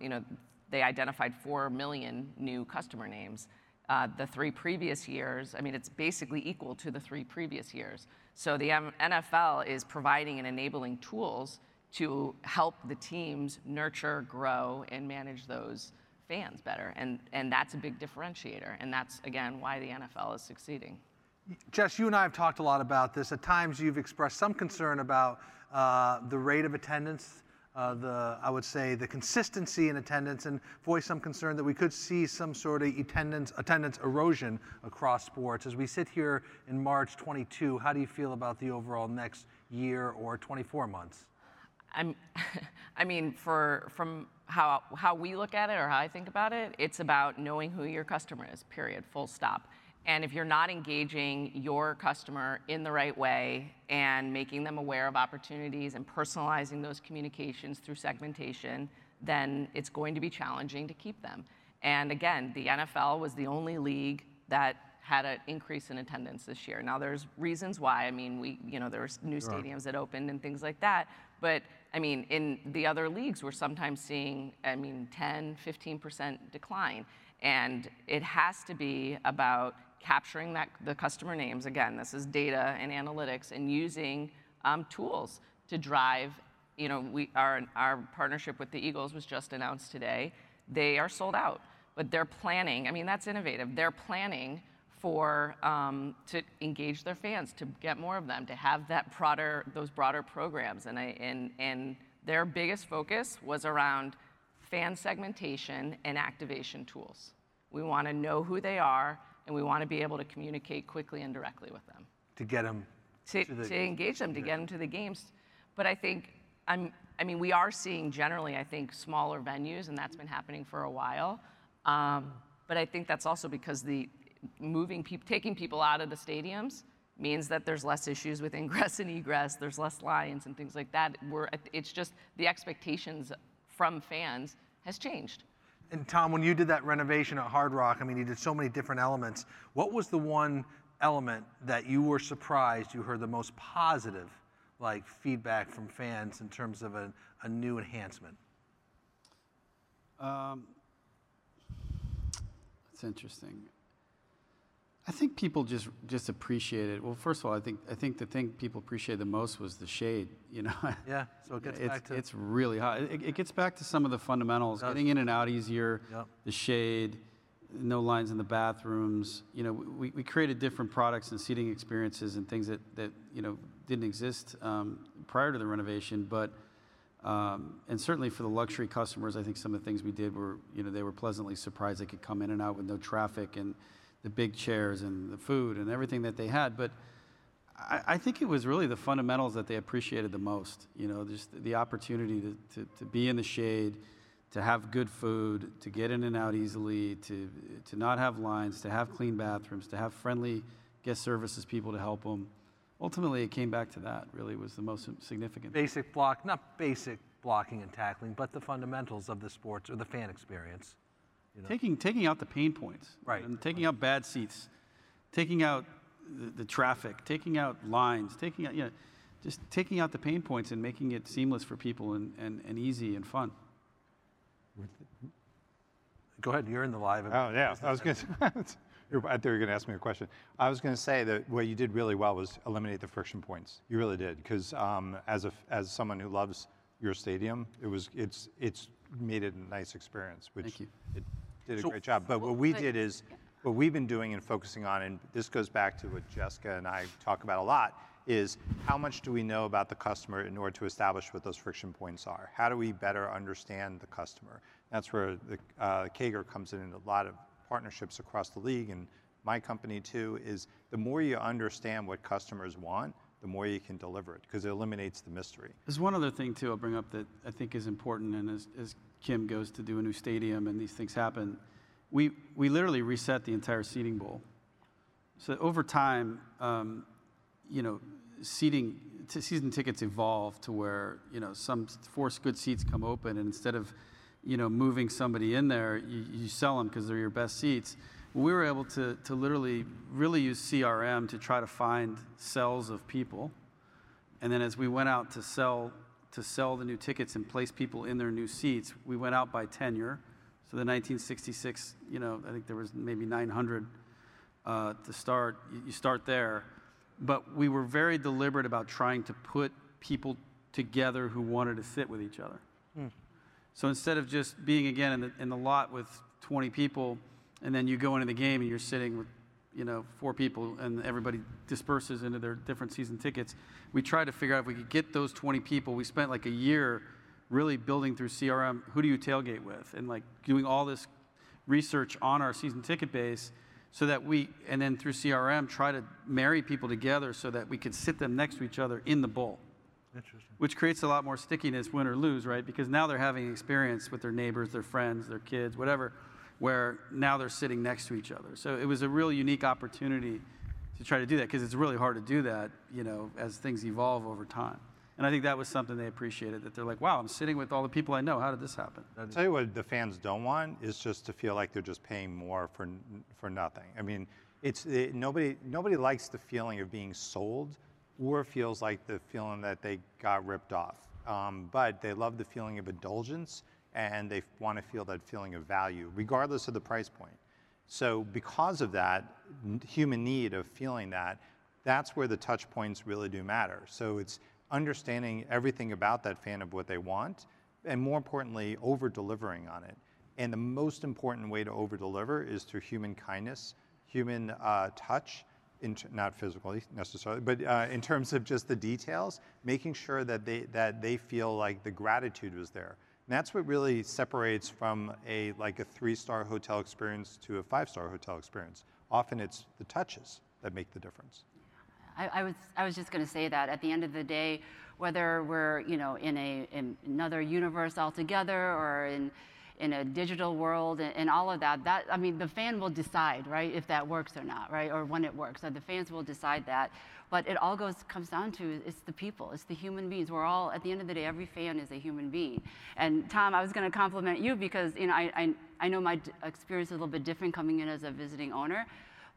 you know, they identified 4 million new customer names. Uh, the three previous years, I mean, it's basically equal to the three previous years. So the NFL is providing and enabling tools to help the teams nurture, grow, and manage those fans better. And, and that's a big differentiator. And that's, again, why the NFL is succeeding.
Jess, you and I have talked a lot about this. At times, you've expressed some concern about uh, the rate of attendance, uh, the I would say the consistency in attendance, and voiced some concern that we could see some sort of attendance attendance erosion across sports. As we sit here in March 22, how do you feel about the overall next year or 24 months?
I'm, I mean, for from how how we look at it or how I think about it, it's about knowing who your customer is. Period. Full stop. And if you're not engaging your customer in the right way and making them aware of opportunities and personalizing those communications through segmentation, then it's going to be challenging to keep them. And again, the NFL was the only league that had an increase in attendance this year. Now there's reasons why. I mean, we you know there were new stadiums that opened and things like that. But I mean, in the other leagues, we're sometimes seeing I mean 10, 15% decline, and it has to be about capturing that the customer names. Again, this is data and analytics, and using um, tools to drive. You know, we our our partnership with the Eagles was just announced today. They are sold out, but they're planning. I mean, that's innovative. They're planning for um, to engage their fans, to get more of them, to have that broader those broader programs, and I, and and their biggest focus was around fan segmentation and activation tools. We want to know who they are, and we want to be able to communicate quickly and directly with them
To get them
to,
to the-
to engage them, to get them to the games. But I think, I'm, I mean, we are seeing generally, I think, smaller venues, and that's been happening for a while. Um, but I think that's also because the moving people, taking people out of the stadiums means that there's less issues with ingress and egress, there's less lines and things like that. We're, it's just the expectations from fans has changed.
And Tom, when you did that renovation at Hard Rock, I mean, you did so many different elements. What was the one element that you were surprised you heard the most positive, like feedback from fans in terms of a, a new enhancement?
Um, that's interesting. I think people just just appreciate it. Well, first of all, I think I think the thing people appreciate the most was the shade. You know.
Yeah. So it gets
it's,
back to
it's really hot. It, it gets back to some of the fundamentals: getting in and out easier,
Yep.
the shade, no lines in the bathrooms. You know, we, we created different products and seating experiences and things that that you know didn't exist um, prior to the renovation, but. Um, and certainly for the luxury customers, I think some of the things we did were, you know, they were pleasantly surprised they could come in and out with no traffic and the big chairs and the food and everything that they had. But I, I think it was really the fundamentals that they appreciated the most. You know, just the opportunity to, to, to be in the shade, to have good food, to get in and out easily, to, to not have lines, to have clean bathrooms, to have friendly guest services people to help them. Ultimately, it came back to that, really, was the most significant.
basic block, not basic blocking and tackling, but the fundamentals of the sports or the fan experience.
Taking, taking out the pain points.
Right.
And taking out bad seats, taking out the, the traffic, taking out lines, taking out, you know, just taking out the pain points and making it seamless for people and, and, and easy and fun.
Go ahead, you're in the live.
Oh, yeah. I was going to. I thought you were going to ask me a question. I was going to say that what you did really well was eliminate the friction points. You really did, because um, as a as someone who loves your stadium, it was it's it's made it a nice experience, which
Thank you.
it did a
So-
great job. But what we did is what we've been doing and focusing on, and this goes back to what Jessica and I talk about a lot, is how much do we know about the customer in order to establish what those friction points are? How do we better understand the customer? That's where the uh, KAGR comes in in a lot of partnerships across the league, and my company too, is the more you understand what customers want, the more you can deliver it, because it eliminates the mystery.
There's one other thing, too, I'll bring up that I think is important, and as, as Kim goes to do a new stadium and these things happen, we, we literally reset the entire seating bowl. So over time, um, you know, seating, season tickets evolve to where, you know, some four good seats come open, and instead of, you know, moving somebody in there, you, you sell them because they're your best seats. We were able to, to literally really use CRM to try to find cells of people. And then as we went out to sell to sell the new tickets and place people in their new seats, we went out by tenure. So the 1966, you know, I think there was maybe 900 uh, to start. You, start there, but we were very deliberate about trying to put people together who wanted to sit with each other. So instead of just being again in the, in the lot with 20 people, and then you go into the game and you're sitting with, you know, four people, and everybody disperses into their different season tickets, we tried to figure out if we could get those 20 people. We spent like a year really building through CRM. Who do you tailgate with? And like doing all this research on our season ticket base so that we, and then through CRM, try to marry people together so that we could sit them next to each other in the bowl
Interesting.
which creates a lot more stickiness, win or lose, right? Because now they're having experience with their neighbors, their friends, their kids, whatever, where now they're sitting next to each other. So it was a real unique opportunity to try to do that because it's really hard to do that, you know, as things evolve over time. And I think that was something they appreciated that they're like, wow, I'm sitting with all the people I know. How did this happen?
I'll tell you what the fans don't want is just to feel like they're just paying more for for nothing. I mean, it's it, nobody nobody likes the feeling of being sold, or feels like the feeling that they got ripped off. Um, but they love the feeling of indulgence, and they want to feel that feeling of value, regardless of the price point. So because of that human need of feeling that, that's where the touch points really do matter. So it's understanding everything about that fan of what they want, and more importantly, over delivering on it. And the most important way to over deliver is through human kindness, human uh, touch, not physically necessarily, but uh, in terms of just the details, making sure that they that they feel like the gratitude was there. And that's what really separates from a like a three-star hotel experience to a five-star hotel experience. Often it's the touches that make the difference.
I, I was I was just going to say that at the end of the day, whether we're you know in a in another universe altogether or in in a digital world and, and, all of that, that, I mean, the fan will decide, right, if that works or not, right, or when it works. So the fans will decide that. But it all goes comes down to it's the people, it's the human beings. We're all at the end of the day, every fan is a human being. And Tom, I was going to compliment you because you know I, I, I know my experience is a little bit different coming in as a visiting owner,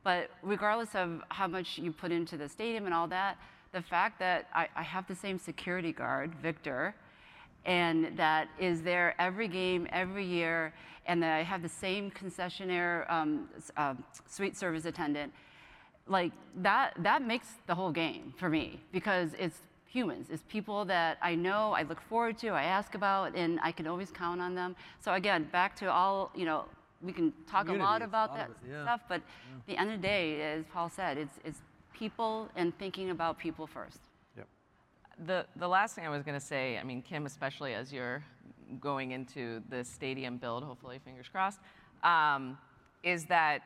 but regardless of how much you put into the stadium and all that, the fact that I, I have the same security guard, Victor, and that is there every game, every year, and that I have the same concessionaire um, uh, suite service attendant like that that makes the whole game for me because it's humans it's people that i know i look forward to i ask about and i can always count on them so again back to all you know we can talk Community, a lot about a lot that it, yeah. stuff but yeah. the end of the day as paul said it's it's people and thinking about people first.
The the last thing i was going to say i mean kim especially as you're going into the stadium build hopefully fingers crossed um, is that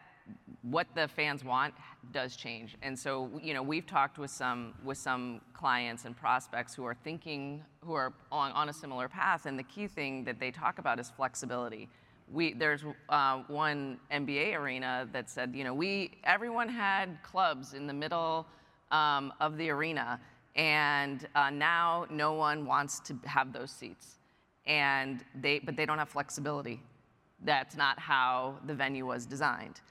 what the fans want does change. And so, you know, we've talked with some with some clients and prospects who are thinking, who are on, on a similar path. And the key thing that they talk about is flexibility. We, there's uh, one NBA arena that said, you know, we everyone had clubs in the middle um, of the arena, and uh, now no one wants to have those seats, and they but they don't have flexibility. That's not how the venue was designed.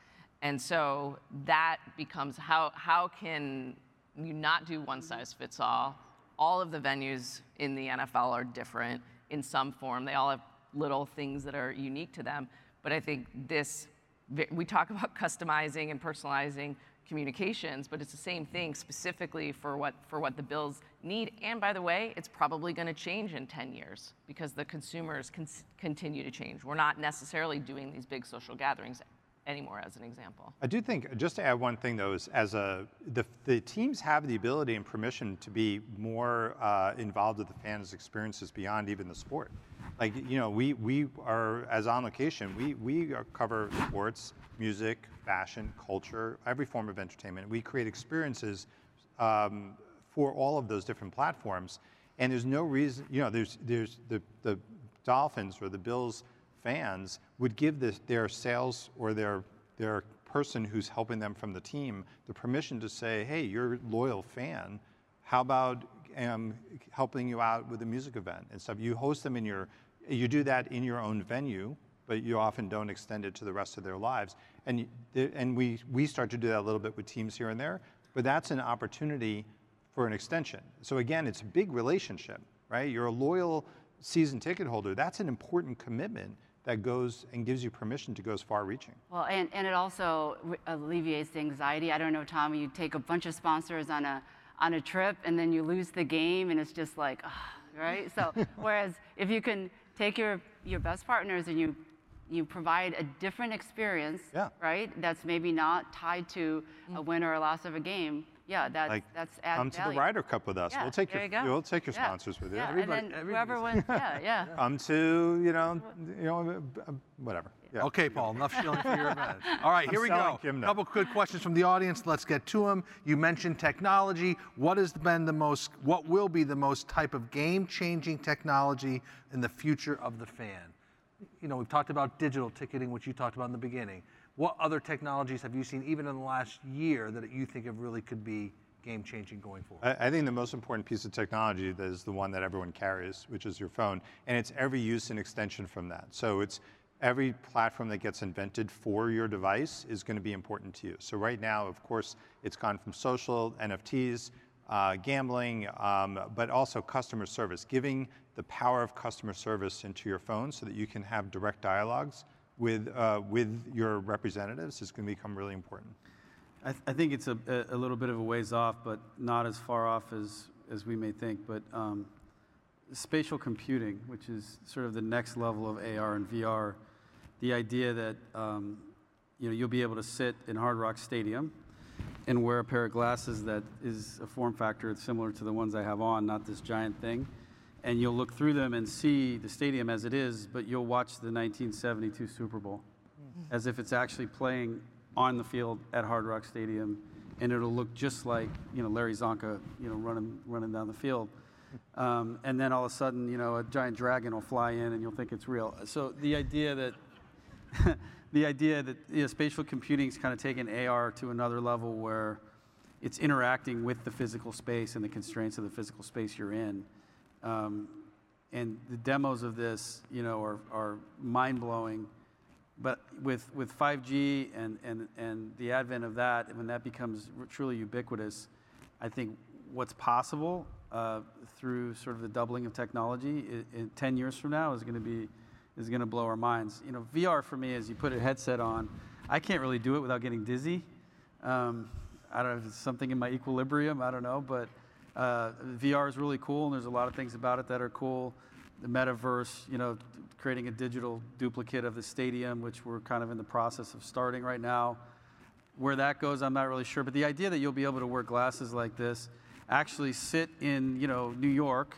And so that becomes how, how can you not do one size fits all? All of the venues in the NFL are different in some form. They all have little things that are unique to them. But I think this, we talk about customizing and personalizing communications, but it's the same thing specifically for what, for what the bills need. And by the way, it's probably going to change in 10 years because the consumers con- continue to change. We're not necessarily doing these big social gatherings anymore, as an example.
I do think, just to add one thing though, is as a, the, the teams have the ability and permission to be more uh, involved with the fans' experiences beyond even the sport. Like, you know, we, we are, as on location, we, we cover sports, music, fashion, culture, every form of entertainment. We create experiences um, for all of those different platforms. And there's no reason, you know, there's, there's the, the Dolphins or the Bills fans would give their sales or their, their person who's helping them from the team the permission to say, hey, you're a loyal fan. How about um, helping you out with a music event and stuff? You host them in your, you do that in your own venue, but you often don't extend it to the rest of their lives. And, and we, we start to do that a little bit with teams here and there, but that's an opportunity for an extension. So again, it's a big relationship, right? You're a loyal season ticket holder. That's an important commitment that goes and gives you permission to go as far reaching.
Well, and, and it also alleviates the anxiety. I don't know, Tom, you take a bunch of sponsors on a, on a trip and then you lose the game and it's just like, right? So, whereas if you can take your, your best partners and you, you provide a different experience,
yeah.
right? That's maybe not tied to a mm. win or a loss of a game, yeah, mm. that's like, that's added
Come to the Ryder Cup with us.
Yeah,
we'll take
there
your
you
we'll take your
yeah.
sponsors with you.
Yeah,
Everybody,
and then whoever wins, yeah, yeah.
Come to you know you know whatever.
Yeah. Okay, Paul. Enough shilling for your event. All right, here
I'm
we go. A couple quick questions from the audience. Let's get to them. You mentioned technology. What has been the most? What will be the most type of game-changing technology in the future of the fan? You know, we've talked about digital ticketing, which you talked about in the beginning. What other technologies have you seen, even in the last year, that you think of really could be game changing going forward?
I, I, think the most important piece of technology is the one that everyone carries, which is your phone, and it's every use and extension from that. So it's every platform that gets invented for your device is going to be important to you. So right now, of course, it's gone from social, NFTs, uh, gambling, um, but also customer service, giving the power of customer service into your phone so that you can have direct dialogues with, uh, with your representatives is going to become really important.
I, th- I think it's a, a, little bit of a ways off, but not as far off as, as we may think. But um, spatial computing, which is sort of the next level of AR and VR, the idea that um, you know, you'll be able to sit in Hard Rock Stadium and wear a pair of glasses that is a form factor similar to the ones I have on, not this giant thing. And you'll look through them and see the stadium as it is, but you'll watch the 1972 Super Bowl mm-hmm. as if it's actually playing on the field at Hard Rock Stadium, and it'll look just like you know Larry Csonka, you know, running running down the field. Um, and then all of a sudden, you know, a giant dragon will fly in and you'll think it's real. So the idea that the idea that you know, spatial computing is kind of taking AR to another level where it's interacting with the physical space and the constraints of the physical space you're in. Um, and the demos of this, you know, are, are mind blowing. But with, with 5G and, and, and the advent of that, when that becomes truly ubiquitous, I think what's possible uh, through sort of the doubling of technology in, in 10 years from now is going to be is going to blow our minds. You know, VR for me is you put a headset on. I can't really do it without getting dizzy. Um, I don't know if it's something in my equilibrium. I don't know, but VR is really cool, and there's a lot of things about it that are cool. The metaverse, you know, creating a digital duplicate of the stadium, which we're kind of in the process of starting right now. Where that goes, I'm not really sure. But the idea that you'll be able to wear glasses like this, actually sit in, you know, New York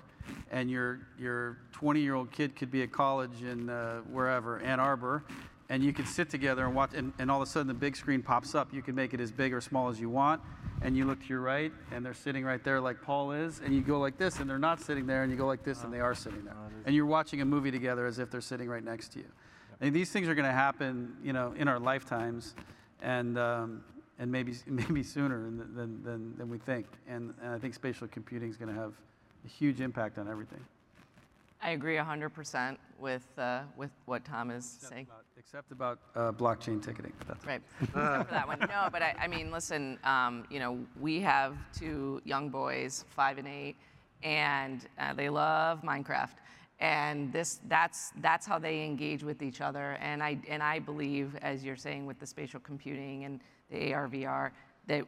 and your your 20 year old kid could be at college in uh, wherever Ann Arbor, and you can sit together and watch, and, and all of a sudden the big screen pops up. You can make it as big or small as you want, and you look to your right, and they're sitting right there like Paul is, and you go like this, and they're not sitting there, and you go like this, and they are sitting there, and you're watching a movie together as if they're sitting right next to you. And these things are going to happen, you know, in our lifetimes, and um, and maybe maybe sooner than, than, than, we think. And, and I think spatial computing is going to have a huge impact on everything.
I agree 100% with, uh, with what Tom is
except
saying.
Except about uh, blockchain ticketing.
That's right. for that one. No, but I, I mean, listen, um, you know, we have two young boys, five and eight, and uh, they love Minecraft. And this, that's, that's how they engage with each other. And I, and I believe, as you're saying with the spatial computing and the AR, VR, that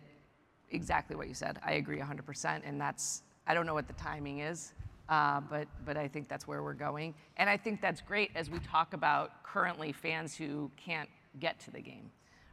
exactly what you said. I agree 100%. And that's, I don't know what the timing is, uh, but, but I think that's where we're going. And I think that's great as we talk about currently fans who can't get to the game,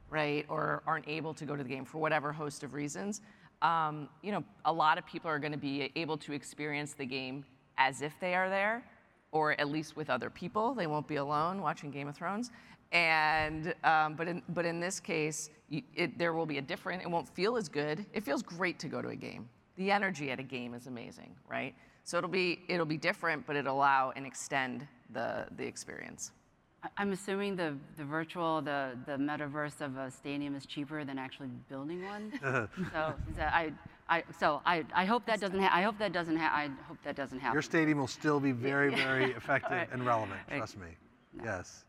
right? Or aren't able to go to the game for whatever host of reasons. Um, you know, a lot of people are going to be able to experience the game as if they are there, or at least with other people. They won't be alone watching Game of Thrones. And um, but in but in this case, it, there will be a different. It won't feel as good. It feels great to go to a game the energy at a game is amazing, right? So it'll be it'll be different, but it'll allow and extend the the experience.
I'm assuming the, the virtual, the, the metaverse of a stadium is cheaper than actually building one. so I, I, so I, I hope that doesn't ha- I hope that doesn't ha- I hope that doesn't happen.
Your stadium will still be very, very effective right. and relevant. Trust me. No. Yes.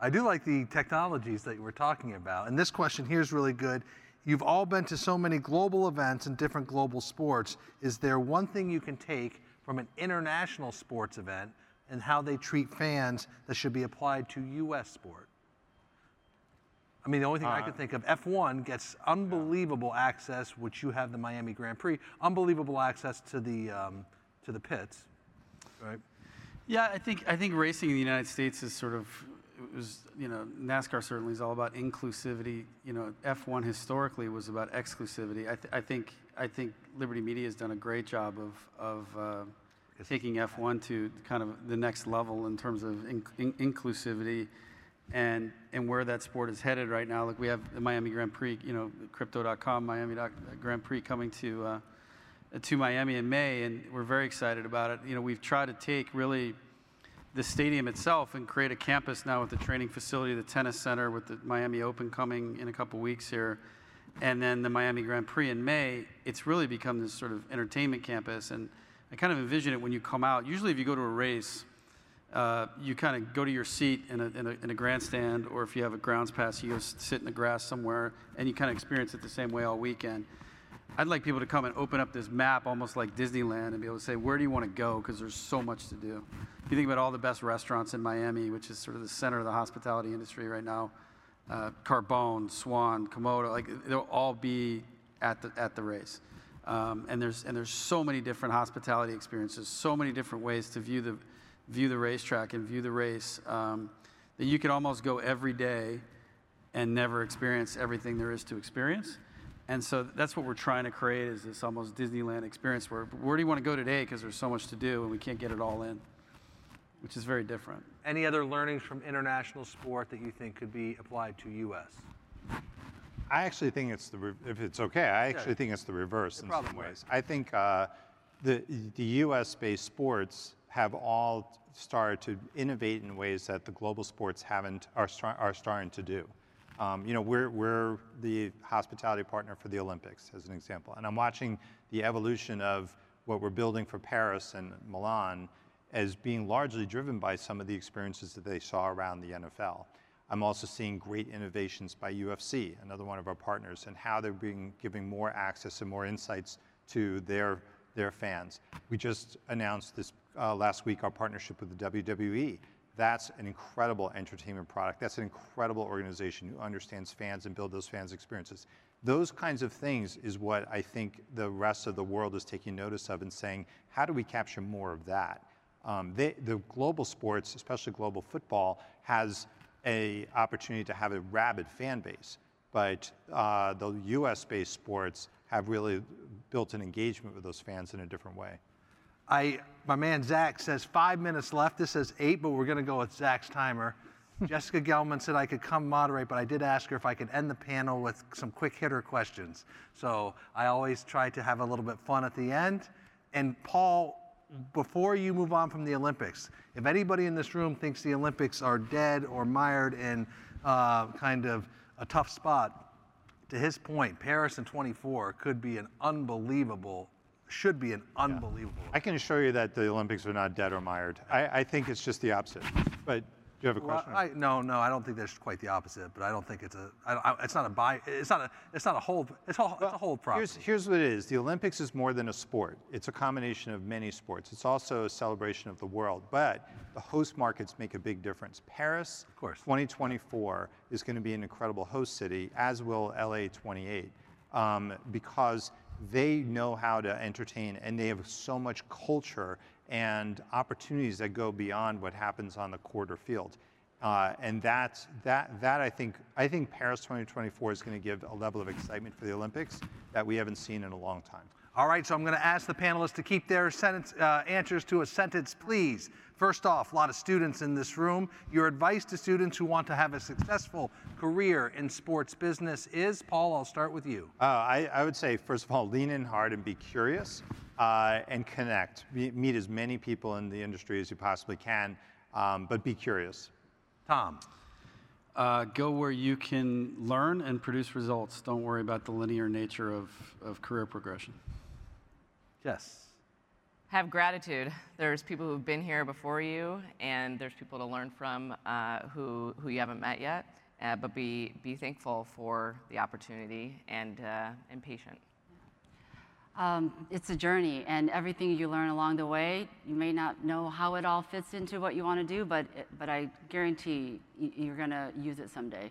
I do like the technologies that you were talking about. And this question here is really good. You've all been to so many global events and different global sports. Is there one thing you can take from an international sports event and how they treat fans that should be applied to U.S. sport? I mean, the only thing uh, I could think of, F1 gets unbelievable yeah. access, which you have the Miami Grand Prix, unbelievable access to the um, to the pits, right?
Yeah, I think I think racing in the United States is sort of it was, you know, NASCAR certainly is all about inclusivity. You know, F1 historically was about exclusivity. I, th- I think I think Liberty Media has done a great job of of uh, taking F1 to kind of the next level in terms of in- in- inclusivity, and and where that sport is headed right now. Like we have the Miami Grand Prix, you know, Crypto.com Miami Grand Prix coming to uh, to Miami in May, and we're very excited about it. You know, we've tried to take really the stadium itself and create a campus now with the training facility, the tennis center, with the Miami Open coming in a couple weeks here, and then the Miami Grand Prix in May. It's really become this sort of entertainment campus, and I kind of envision it when you come out. Usually, if you go to a race, uh, you kind of go to your seat in a, in, a, in a, grandstand, or if you have a grounds pass, you go sit in the grass somewhere, and you kind of experience it the same way all weekend. I'd like people to come and open up this map almost like Disneyland and be able to say, where do you want to go? Because there's so much to do. If you think about all the best restaurants in Miami, which is sort of the center of the hospitality industry right now, uh, Carbone, Swan, Komodo, like they'll all be at the, at the race. Um, and, there's, and there's so many different hospitality experiences, so many different ways to view the, view the racetrack and view the race um, that you could almost go every day and never experience everything there is to experience. And so that's what we're trying to create is this almost Disneyland experience where where do you want to go today because there's so much to do and we can't get it all in, which is very different.
Any other learnings from international sport that you think could be applied to U.S.?
I actually think it's the, if it's okay, I actually yeah. think it's the reverse it in some ways. I think uh, the, the US-based sports have all started to innovate in ways that the global sports haven't, are, star- are starting to do. Um, you know, we're, we're the hospitality partner for the Olympics, as an example. And I'm watching the evolution of what we're building for Paris and Milan as being largely driven by some of the experiences that they saw around the NFL. I'm also seeing great innovations by UFC, another one of our partners, and how they're being, giving more access and more insights to their, their fans. We just announced this uh, last week our partnership with the WWE. That's an incredible entertainment product. That's an incredible organization who understands fans and build those fans' experiences. Those kinds of things is what I think the rest of the world is taking notice of and saying, how do we capture more of that? Um, they, the global sports, especially global football, has a opportunity to have a rabid fan base, but uh, the U.S.-based sports have really built an engagement with those fans in a different way.
I, my man Zach says five minutes left. This says eight, but we're going to go with Zach's timer. Jessica Gelman said I could come moderate, but I did ask her if I could end the panel with some quick hitter questions. So I always try to have a little bit fun at the end. And Paul, before you move on from the Olympics, if anybody in this room thinks the Olympics are dead or mired in uh, kind of a tough spot, to his point, Paris in 24 could be an unbelievable, should be an unbelievable.
I can assure you that the Olympics are not dead or mired. I, I think it's just the opposite. But do you have a
Well,
question?
I, no, no, I don't think there's quite the opposite, but I don't think it's a, I, I, it's not a buy, it's not a, it's not a hold, it's a, it's a hold problem.
Here's, here's what it is. The Olympics is more than a sport. It's a combination of many sports. It's also a celebration of the world. But the host markets make a big difference. Paris,
Of course.
2024 is going to be an incredible host city, as will LA 28, um, because they know how to entertain and they have so much culture and opportunities that go beyond what happens on the or field. Uh, and that, that, that I think, I think Paris 2024 is going to give a level of excitement for the Olympics that we haven't seen in a long time.
All right, so I'm going to ask the panelists to keep their sentence, uh, answers to a sentence, please. First off, a lot of students in this room. Your advice to students who want to have a successful career in sports business is, Paul, I'll start with you.
Uh, I, I would say, first of all, lean in hard and be curious uh, and connect. Be- meet as many people in the industry as you possibly can, um, but be curious.
Tom.
Uh, go where you can learn and produce results. Don't worry about the linear nature of, of career progression.
Yes.
Have gratitude. There's people who've been here before you, and there's people to learn from uh, who, who you haven't met yet. Uh, but be, be thankful for the opportunity and, uh, and patient.
Um, it's a journey, and everything you learn along the way, you may not know how it all fits into what you want to do, but, it, but I guarantee y- you're going to use it someday.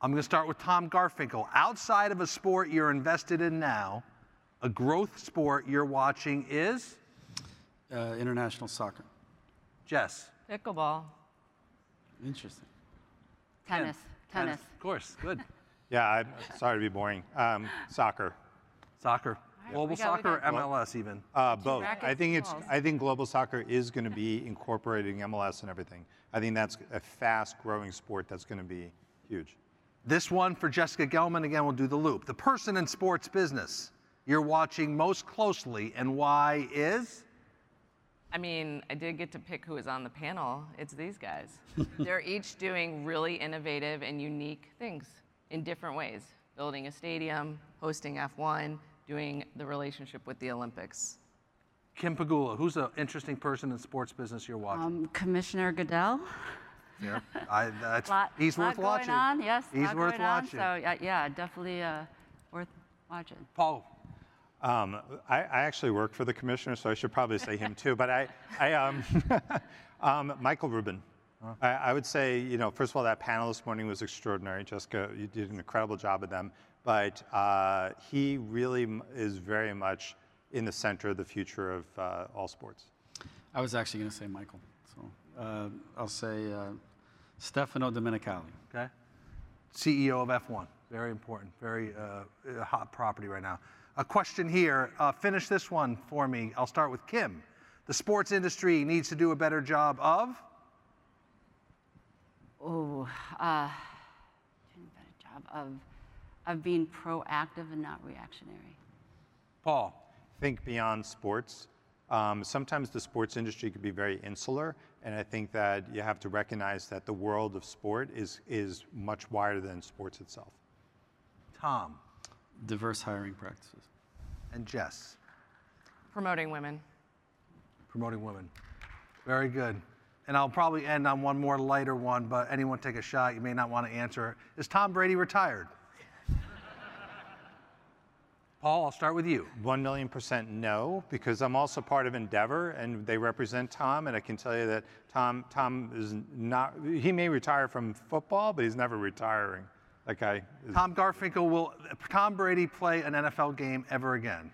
I'm going to start with Tom Garfinkel. Outside of a sport you're invested in now, a growth sport you're watching is?
Uh, international soccer.
Jess.
Pickleball.
Interesting.
Tennis, tennis.
Of course, good.
Yeah, I'm sorry to be boring. Um, soccer.
Soccer. Global
we got- we
soccer, or
got-
MLS even?
Uh, both. I think it's. I think global soccer is going to be incorporating MLS and everything. I think that's a fast-growing sport that's going to be huge.
This one for Jessica Gelman, again, we'll do the loop. The person in sports business you're watching most closely and why is?
I mean, I did get to pick who was on the panel. It's these guys. They're each doing really innovative and unique things in different ways building a stadium, hosting F1, doing the relationship with the Olympics.
Kim Pegula, who's an interesting person in sports business you're watching?
Um, Commissioner Goodell.
Here. I, that's,
Lot,
he's
lot
worth watching.
On, yes.
He's
lot
worth
going on,
watching.
so yeah, yeah, definitely uh, worth watching.
Paul,
Um, I, I actually work for the commissioner, so I should probably say him too. But I, I um, um, Michael Rubin. I, I would say, you know, first of all, that panel this morning was extraordinary. Jessica, you did an incredible job with them. But uh, he really is very much in the center of the future of uh, all sports.
I was actually going to say Michael. So uh, I'll say uh, Stefano Domenicali.
okay? CEO of F1. Very important, very uh, hot property right now. A question here. Uh, finish this one for me. I'll start with Kim. The sports industry needs to do a better job of?
Oh, uh, doing a better job of, of being proactive and not reactionary.
Paul.
think beyond sports. Um, sometimes the sports industry could be very insular, and I think that you have to recognize that the world of sport is, is much wider than sports itself.
Tom
Diverse hiring practices.
and Jess,
Promoting women.
promoting women. Very good. And I'll probably end on one more lighter one, but anyone take a shot. You may not want to answer. Is Tom Brady retired? Paul, I'll start with you.
One million percent no, because I'm also part of Endeavor, and they represent Tom, and I can tell you that Tom, Tom is not. He may retire from football, but he's never retiring. That guy. Is,
Tom Garfinkel, will Tom Brady play an NFL game ever again?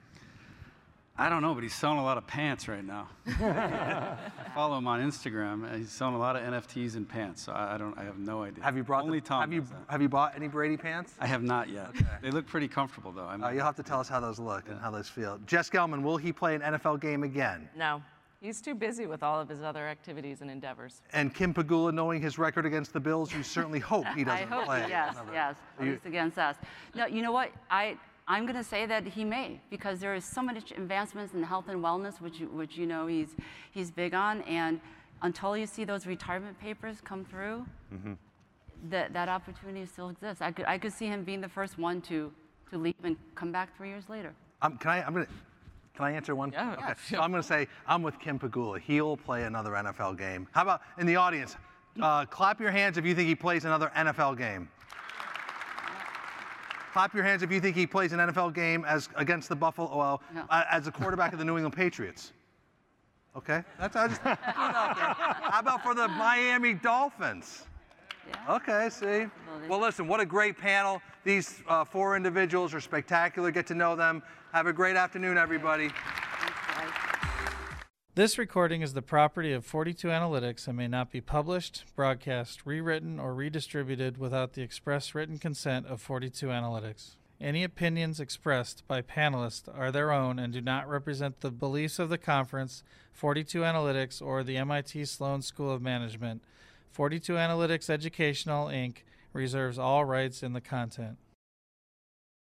I don't know, but he's selling a lot of pants right now. Follow him on Instagram. He's selling a lot of NFTs and pants. So I, I don't. I have no idea.
Have you brought
Only
the,
Tom
have you
that.
have you bought any Brady pants?
I have not yet. They look pretty comfortable though. I'm,
Uh, you'll have to tell us how those look and how those feel. Jess Gelman, will he play an NFL game again?
No. He's too busy with all of his other activities and endeavors.
And Kim Pegula, knowing his record against the Bills, you certainly hope he doesn't I
hope,
play.
yes, yes, at least against us. No, you know what? I, I'm going to say that he may, because there is so much advancements in health and wellness, which, you- which you know he's, he's big on, and until you see those retirement papers come through, that, that opportunity still exists. I could, I could see him being the first one to, to leave and come back three years later.
Um, can I? I'm gonna. Can I answer one?
Yeah.
Okay. So I'm gonna say I'm with Kim Pegula. He'll play another NFL game. How about in the audience? Uh, clap your hands if you think he plays another NFL game. Clap your hands if you think he plays an NFL game as against the Buffalo well,
No.
uh, as a quarterback of the New England Patriots. Okay, that's I just threw it out there. How about for the Miami Dolphins?
Yeah.
Okay, see. Well, listen, what a great panel. These uh, four individuals are spectacular. Get to know them. Have a great afternoon, everybody.
This recording is the property of 42 Analytics and may not be published, broadcast, rewritten, or redistributed without the express written consent of 42 Analytics. Any opinions expressed by panelists are their own and do not represent the beliefs of the conference, 42 Analytics, or the MIT Sloan School of Management. 42 Analytics Educational, Inc. reserves all rights in the content.